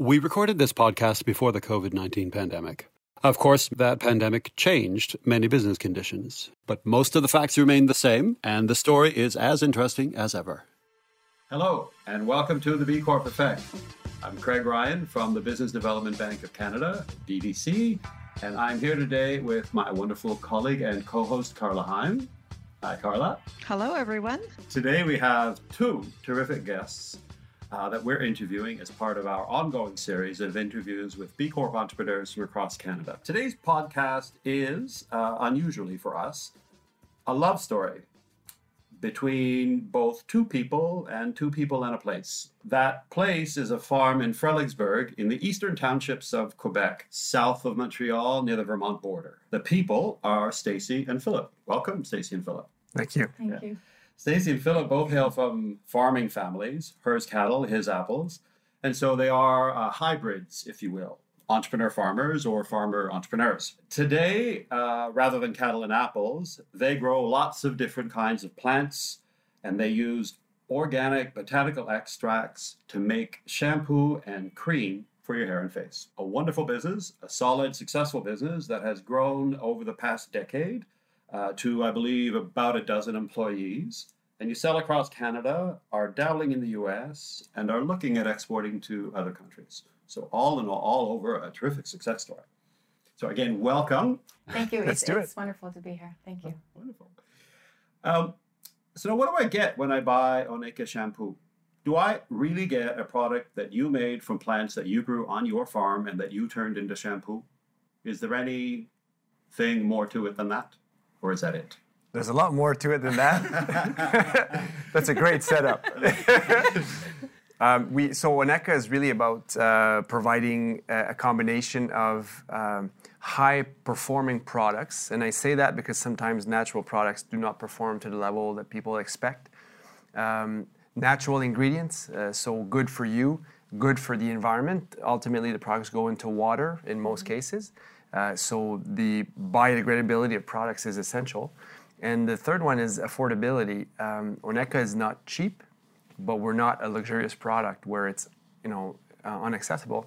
We recorded this podcast before the COVID 19 pandemic. Of course, that pandemic changed many business conditions, but most of the facts remain the same, and the story is as interesting as ever. Hello, and welcome to the B Corp Effect. I'm Craig Ryan from the Business Development Bank of Canada, BDC, and I'm here today with my wonderful colleague and co host, Carla Heim. Hi, Carla. Hello, everyone. Today we have two terrific guests uh, that we're interviewing as part of our ongoing series of interviews with B Corp entrepreneurs from across Canada. Today's podcast is, uh, unusually for us, a love story between both two people and two people and a place. That place is a farm in Frelighsburg in the eastern townships of Quebec, south of Montreal near the Vermont border. The people are Stacy and Philip. Welcome, Stacy and Philip. Thank you. Thank yeah. you. Stacy and Philip both hail from farming families, hers cattle, his apples. And so they are uh, hybrids, if you will, entrepreneur farmers or farmer entrepreneurs. Today, uh, rather than cattle and apples, they grow lots of different kinds of plants and they use organic botanical extracts to make shampoo and cream for your hair and face. A wonderful business, a solid, successful business that has grown over the past decade uh, to, I believe, about a dozen employees. And you sell across Canada, are dabbling in the US, and are looking at exporting to other countries. So, all in all, all over, a terrific success story. So, again, welcome. Thank you. Let's it's, do it's wonderful to be here. Thank you. Oh, wonderful. Um, so, what do I get when I buy Oneka shampoo? Do I really get a product that you made from plants that you grew on your farm and that you turned into shampoo? Is there anything more to it than that? Or is that it? There's a lot more to it than that. That's a great setup. um, we, so Oneka is really about uh, providing a, a, combination of um, high-performing products, and I say that because sometimes natural products do not perform to the level that people expect. Um, natural ingredients, uh, so good for you, good for the environment. Ultimately, the products go into water in most mm-hmm. cases. Uh, so the biodegradability of products is essential. And the third one is affordability. Um, Oneka is not cheap, but we're not a luxurious product where it's you know uh, unaccessible.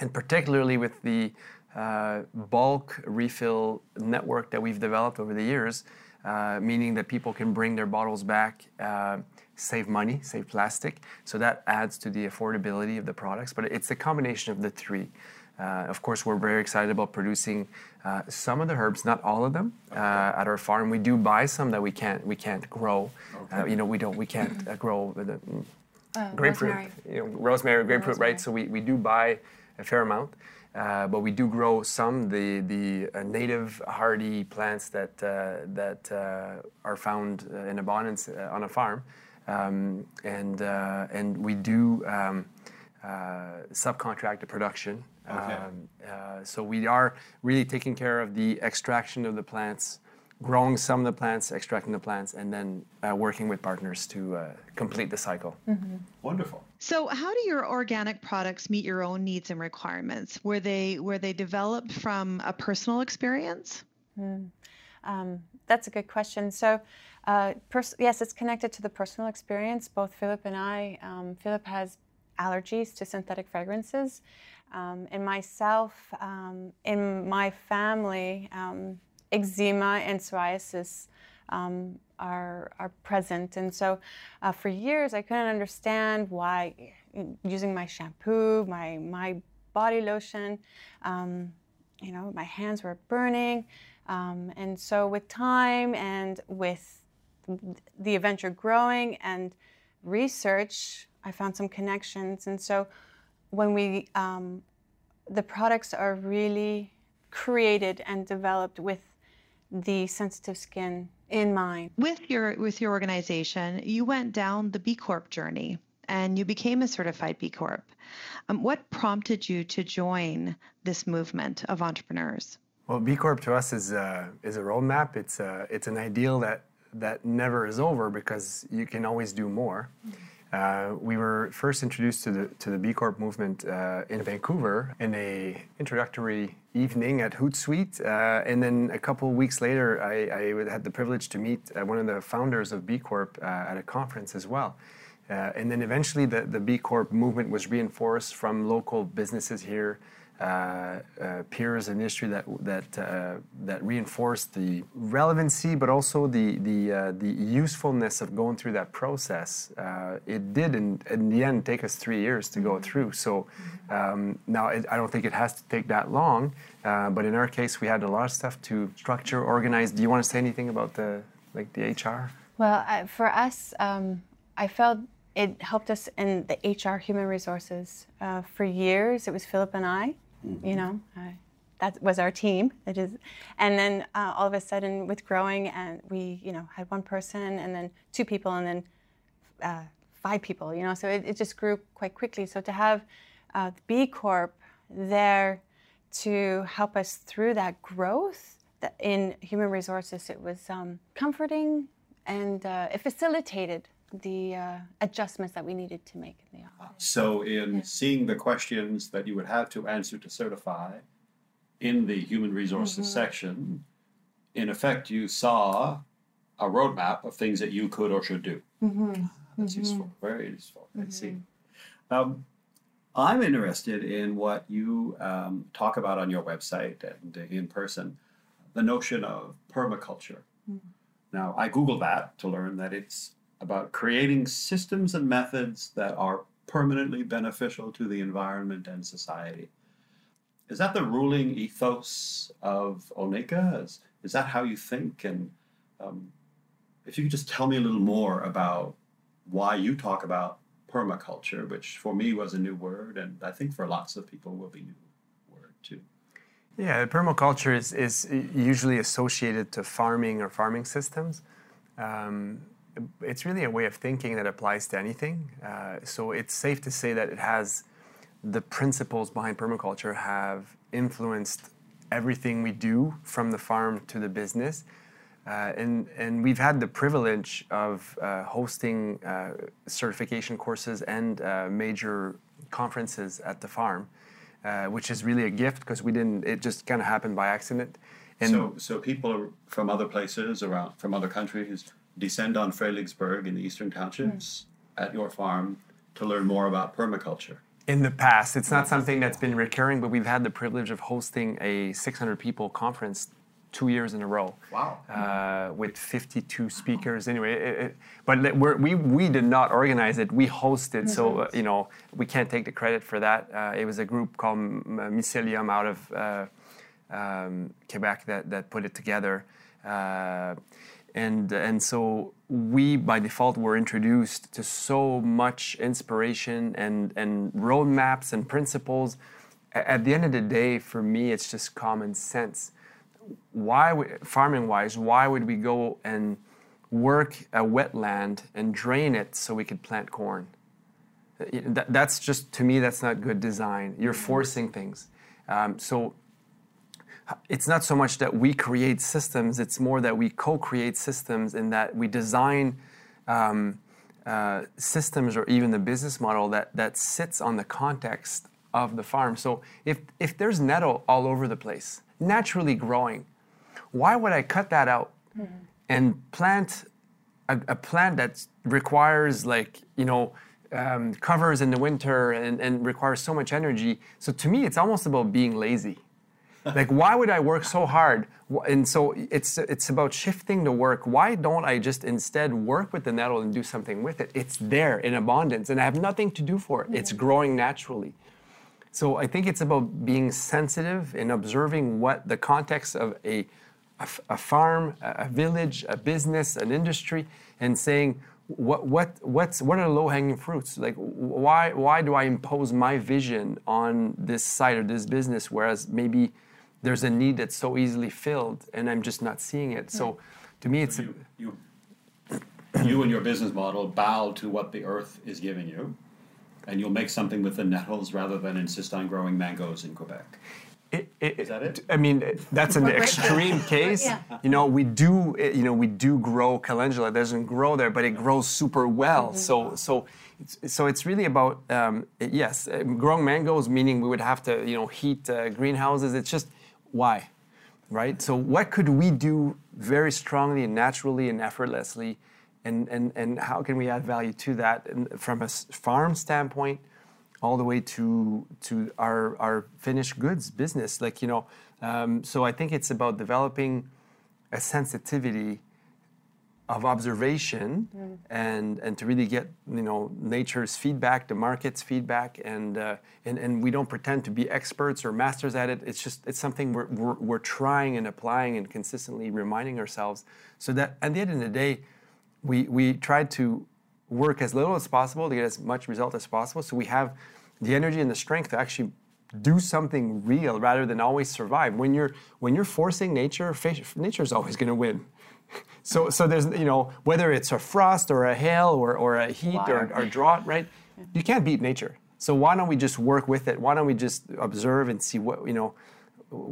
And particularly with the uh, bulk refill network that we've developed over the years, uh, meaning that people can bring their bottles back, uh, save money, save plastic. So that adds to the affordability of the products. But it's a combination of the three. Uh, of course, we're very excited about producing uh, some of the herbs, not all of them, uh, at our farm. We do buy some that we can't we can't grow. Uh, okay. you know, we don't we can't uh, grow the grapefruit, rosemary. you know, rosemary, grapefruit, rosemary. right? So we, we do buy a fair amount. but we do grow some the the native hardy plants that that are found in abundance on a farm, um, and and we do um, subcontract the production Okay. Um, uh, so we are really taking care of the extraction of the plants, growing some of the plants, extracting the plants, and then uh, working with partners to uh, complete the cycle. Mm-hmm. Wonderful. So, how do your organic products meet your own needs and requirements? Were they were they developed from a personal experience? Mm. Um, that's a good question. So, uh, pers- yes, it's connected to the personal experience. Both Philip and I. Um, Philip has allergies to synthetic fragrances. Um, in myself, um, in my family, um, eczema and psoriasis um, are, are present. And so uh, for years, I couldn't understand why using my shampoo, my, my body lotion, um, you know, my hands were burning. Um, and so with time and with the adventure growing and research, I found some connections. And so when we um, the products are really created and developed with the sensitive skin in mind. With your with your organization, you went down the B Corp journey and you became a certified B Corp. Um, what prompted you to join this movement of entrepreneurs? Well, B Corp to us is a, is a roadmap. It's a, it's an ideal that that never is over because you can always do more. Mm-hmm. Uh, we were first introduced to the to the B Corp movement uh, in Vancouver in a introductory evening at Hootsuite, uh, and then a couple weeks later, I, I, had the privilege to meet uh, one of the founders of B Corp uh, at a conference as well. Uh, and then eventually the, the B Corp movement was reinforced from local businesses here, peers in industry that that uh, that reinforced the relevancy, but also the the uh, the usefulness of going through that process. Uh, it did, in, in the end, take us three years to go through. So um, now it, I don't think it has to take that long. but in our case, we had a lot of stuff to structure, organize. Do you want to say anything about the like the HR? Well, for us, um, I felt it helped us in the HR human resources. Uh, for years, it was Philip and I. Mm-hmm. You know, uh, that was our team. It is, and then uh, all of a sudden, with growing, and we, you know, had one person, and then two people, and then uh, five people. You know, so it, it, just grew quite quickly. So to have uh, the B Corp there to help us through that growth in human resources, it was um, comforting, and uh, it facilitated the uh, adjustments that we needed to make in the office. So, in yeah. seeing the questions that you would have to answer to certify in the human resources mm-hmm. section, in effect, you saw a roadmap of things that you could or should do. Mm-hmm. That's mm-hmm. useful, very useful. I see. Mm-hmm. Um, I'm interested in what you um, talk about on your website and in person the notion of permaculture. Mm-hmm. Now, I Googled that to learn that it's about creating systems and methods that are permanently beneficial to the environment and society. Is that the ruling ethos of Oneka? Is, is that how you think? And um, if you could just tell me a little more about why you talk about permaculture, which for me was a new word, and I think for lots of people will be new word too. Yeah, permaculture is, is usually associated to farming or farming systems. Um, it's really a way of thinking that applies to anything. Uh, so it's safe to say that it has the principles behind permaculture have influenced everything we do from the farm to the business. Uh, and, and we've had the privilege of uh, hosting uh, certification courses and uh, major conferences at the farm, uh, which is really a gift because we didn't, it just kind of happened by accident. And so, so people from other places around, from other countries, descend on Frelighsburg in the eastern townships mm. at your farm to learn more about permaculture. In the past, it's not something that's been recurring, but we've had the privilege of hosting a 600 people conference two years in a row. Wow. Uh, with 52 speakers. Anyway, it, it, but we we did not organize it. We hosted, so uh, you know we can't take the credit for that. Uh, it was a group called Mycelium out of uh, um, Quebec that that put it together. And and so we by default were introduced to so much inspiration and and roadmaps and principles. At the end of the day for me it's just common sense. Why farming wise why would we go and work a wetland and drain it so we could plant corn? That's just to me that's not good design. You're forcing things. Um, so it's not so much that we create systems, it's more that we co create systems in that we design um, uh, systems or even the business model that, that sits on the context of the farm. So if, if there's nettle all over the place, naturally growing, why would I cut that out mm-hmm. and plant a, a, plant that requires like, you know, um, covers in the winter and, and requires so much energy? So to me, it's almost about being lazy like why would i work so hard? And so it's it's about shifting the work. Why don't i just instead work with the nettle and do something with it? It's there in abundance and i have nothing to do for it. It's growing naturally. So i think it's about being sensitive and observing what the context of a a, a farm a village a business an industry and saying what what what's what are the low hanging fruits? Like why why do i impose my vision on this side of this business whereas maybe there's a need that's so easily filled and i'm just not seeing it so to me it's you, you, you and your business model bow to what the earth is giving you and you'll make something with the nettles rather than insist on growing mangoes in quebec it, it, is that it? I mean, that's an extreme case. Yeah. You know, we do, you know, we do grow calendula. It doesn't grow there, but it grows super well. Mm-hmm. So, so, it's, so it's really about um, yes, growing mangoes. Meaning we would have to, you know, heat uh, greenhouses. It's just why? Right? So, what could we do very strongly and naturally and effortlessly and and and how can we add value to that and from a farm standpoint all the way to to our our finished goods business like you know um, so i think it's about developing a sensitivity of observation mm. and and to really get you know nature's feedback the market's feedback and uh, and and we don't pretend to be experts or masters at it. It's just it's something we're, we're, we're trying and applying and consistently reminding ourselves so that at the end of the day we we try to work as little as possible to get as much result as possible. So we have the energy and the strength to actually do something real rather than always survive. When you're when you're forcing nature nature is always going to win so, so there's, you know, whether it's a frost or a hail or, or a heat or, or drought, right? You can't beat nature. So why don't we just work with it? Why don't we just observe and see what, you know,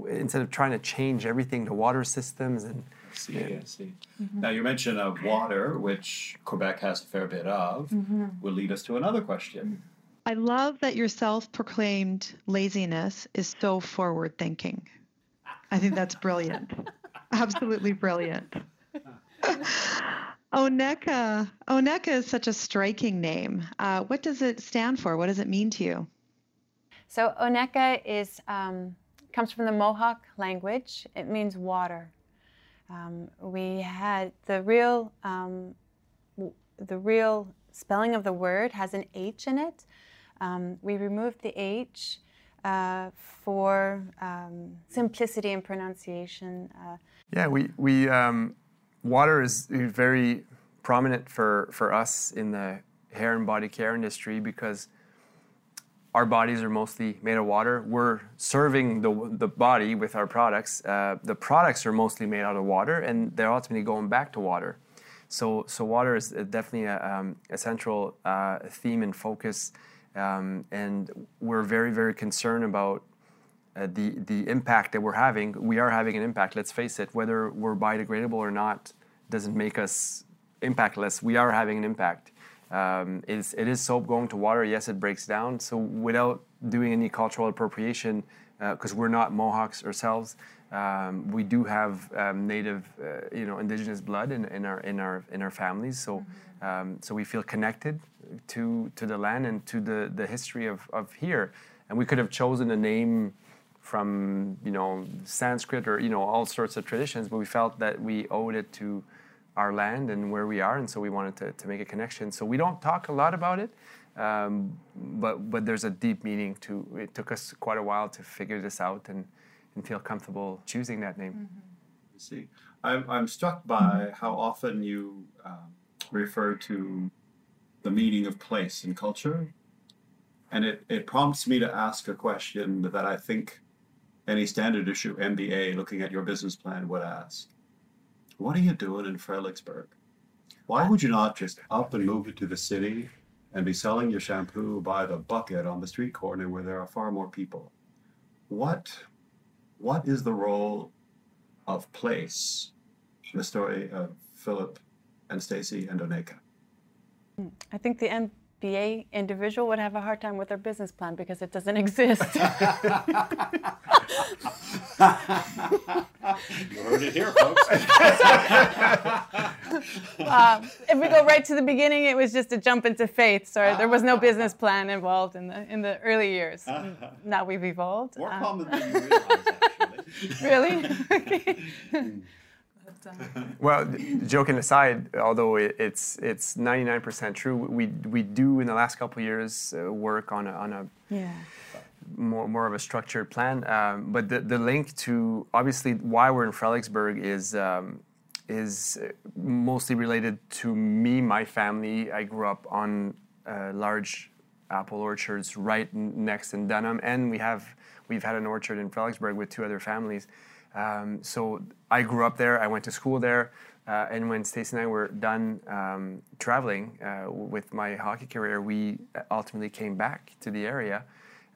instead of trying to change everything, to water systems and. See, yeah. I see. Mm-hmm. Now you mentioned uh, water, which Quebec has a fair bit of, mm-hmm. will lead us to another question. I love that your self-proclaimed laziness is so forward-thinking. I think that's brilliant. Absolutely brilliant. Oneka. Oneka is such a striking name. Uh, what does it stand for? What does it mean to you? So Oneka is um, comes from the Mohawk language. It means water. Um, we had the real um, the real spelling of the word has an H in it. Um, we removed the H uh, for um, simplicity in pronunciation. Uh, yeah, we we um, water is very prominent for, for us in the hair and body care industry because our bodies are mostly made of water. We're serving the, the body with our products. Uh, the products are mostly made out of water, and they're ultimately going back to water. So, so water is definitely a, um, a central uh, theme and focus, um, and we're very, very concerned about uh, the the impact that we're having, we are having an impact. Let's face it, whether we're biodegradable or not, doesn't make us impactless. We are having an impact. Um, it's, it is soap going to water. Yes, it breaks down. So without doing any cultural appropriation, because uh, we're not Mohawks ourselves, um, we do have um, native, uh, you know, indigenous blood in, in, our in our in our families. So, um, so we feel connected to to the land and to the the history of, of here. And we could have chosen a name from you know Sanskrit or you know all sorts of traditions, but we felt that we owed it to our land and where we are, and so we wanted to, to make a connection. So we don't talk a lot about it, um, but but there's a deep meaning to. It took us quite a while to figure this out and and feel comfortable choosing that name. Mm-hmm. see, I'm I'm struck by how often you um, refer to the meaning of place and culture, and it it prompts me to ask a question that I think any standard issue MBA looking at your business plan would ask. What are you doing in Frelighsburg? Why would you not just up and move it to the city and be selling your shampoo by the bucket on the street corner where there are far more people? What what is the role of place in the story of Philip and Stacy and Oneka? Hmm, I think the MBA individual would have a hard time with their business plan because it doesn't exist. you heard it here, folks. um, if we go right to the beginning, it was just a jump into faith. So there was no business plan involved in the in the early years. Now we've evolved. More um, common than you realize, actually. really? okay. Well, joking aside, although it's it's 99% true, we we do in the last couple years uh, work on a on a yeah more, more of a structured plan. Um, but the, the link to obviously why we're in Frelighsburg is um, is mostly related to me, my family. I grew up on uh, large apple orchards right next in Dunham, and we have we've had an orchard in Frelighsburg with two other families. Um, so I grew up there. I went to school there. Uh, and when Stacey and I were done um, traveling uh, with my hockey career, we ultimately came back to the area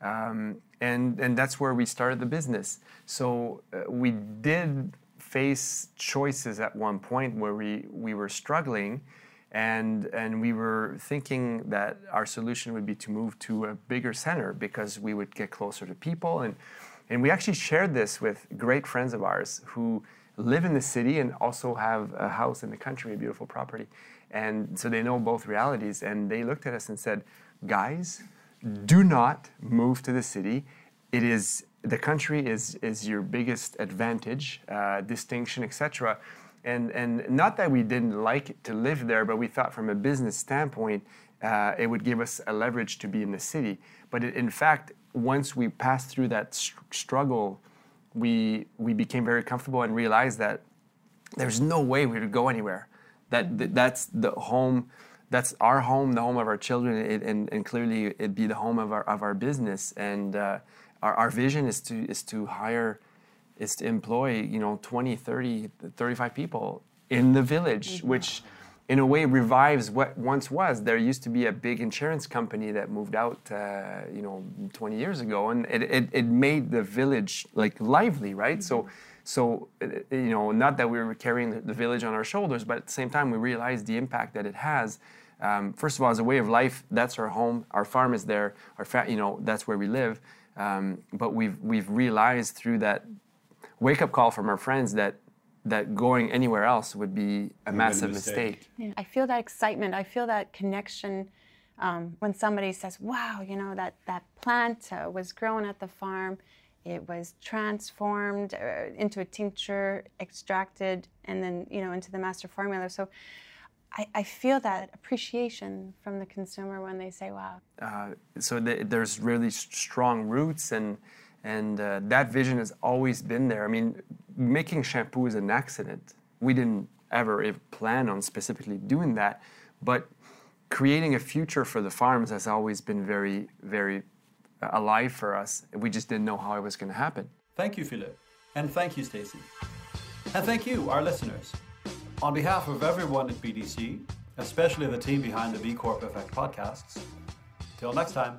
um, and, and that's where we started the business. So uh, we did face choices at one point where we, we were struggling and, and we were thinking that our solution would be to move to a bigger center because we would get closer to people. And, and we actually shared this with great friends of ours who live in the city and also have a house in the country, a beautiful property. And so they know both realities. And they looked at us and said, guys, do not move to the city. It is the country is is your biggest advantage, uh, distinction, etc. And and not that we didn't like to live there, but we thought from a business standpoint, uh, it would give us a leverage to be in the city. But it, in fact, once we passed through that struggle, we we became very comfortable and realized that there's no way we would go anywhere. That, that that's the home that's our home, the home of our children, it, and, and clearly it'd be the home of our, of our business. And uh, our, our vision is to, is to hire, is to employ, you know, 20, 30, 35 people in the village, mm-hmm. which in a way revives what once was. There used to be a big insurance company that moved out, uh, you know, 20 years ago, and it, it, it made the village like lively, right? Mm-hmm. So, so uh, you know, not that we were carrying the, the, village on our shoulders, but at the same time, we realized the impact that it has. Um, first of all, as a way of life, that's our home. Our farm is there. Our fa- you know, that's where we live. Um, but we've we've realized through that wake up call from our friends that that going anywhere else would be a massive mistake. mistake. Yeah. I feel that excitement. I feel that connection um, when somebody says, "Wow, you know that that plant uh, was grown at the farm." It was transformed uh, into a tincture, extracted, and then you know into the master formula. So I, I feel that appreciation from the consumer when they say, "Wow." Uh, so th- there's really strong roots, and and uh, that vision has always been there. I mean, making shampoo is an accident. We didn't ever plan on specifically doing that, but creating a future for the farms has always been very, very alive for us. We just didn't know how it was going to happen. Thank you, Philip. And thank you, Stacy. And thank you, our listeners. On behalf of everyone at BDC, especially the team behind the B Corp Effect podcasts, till next time.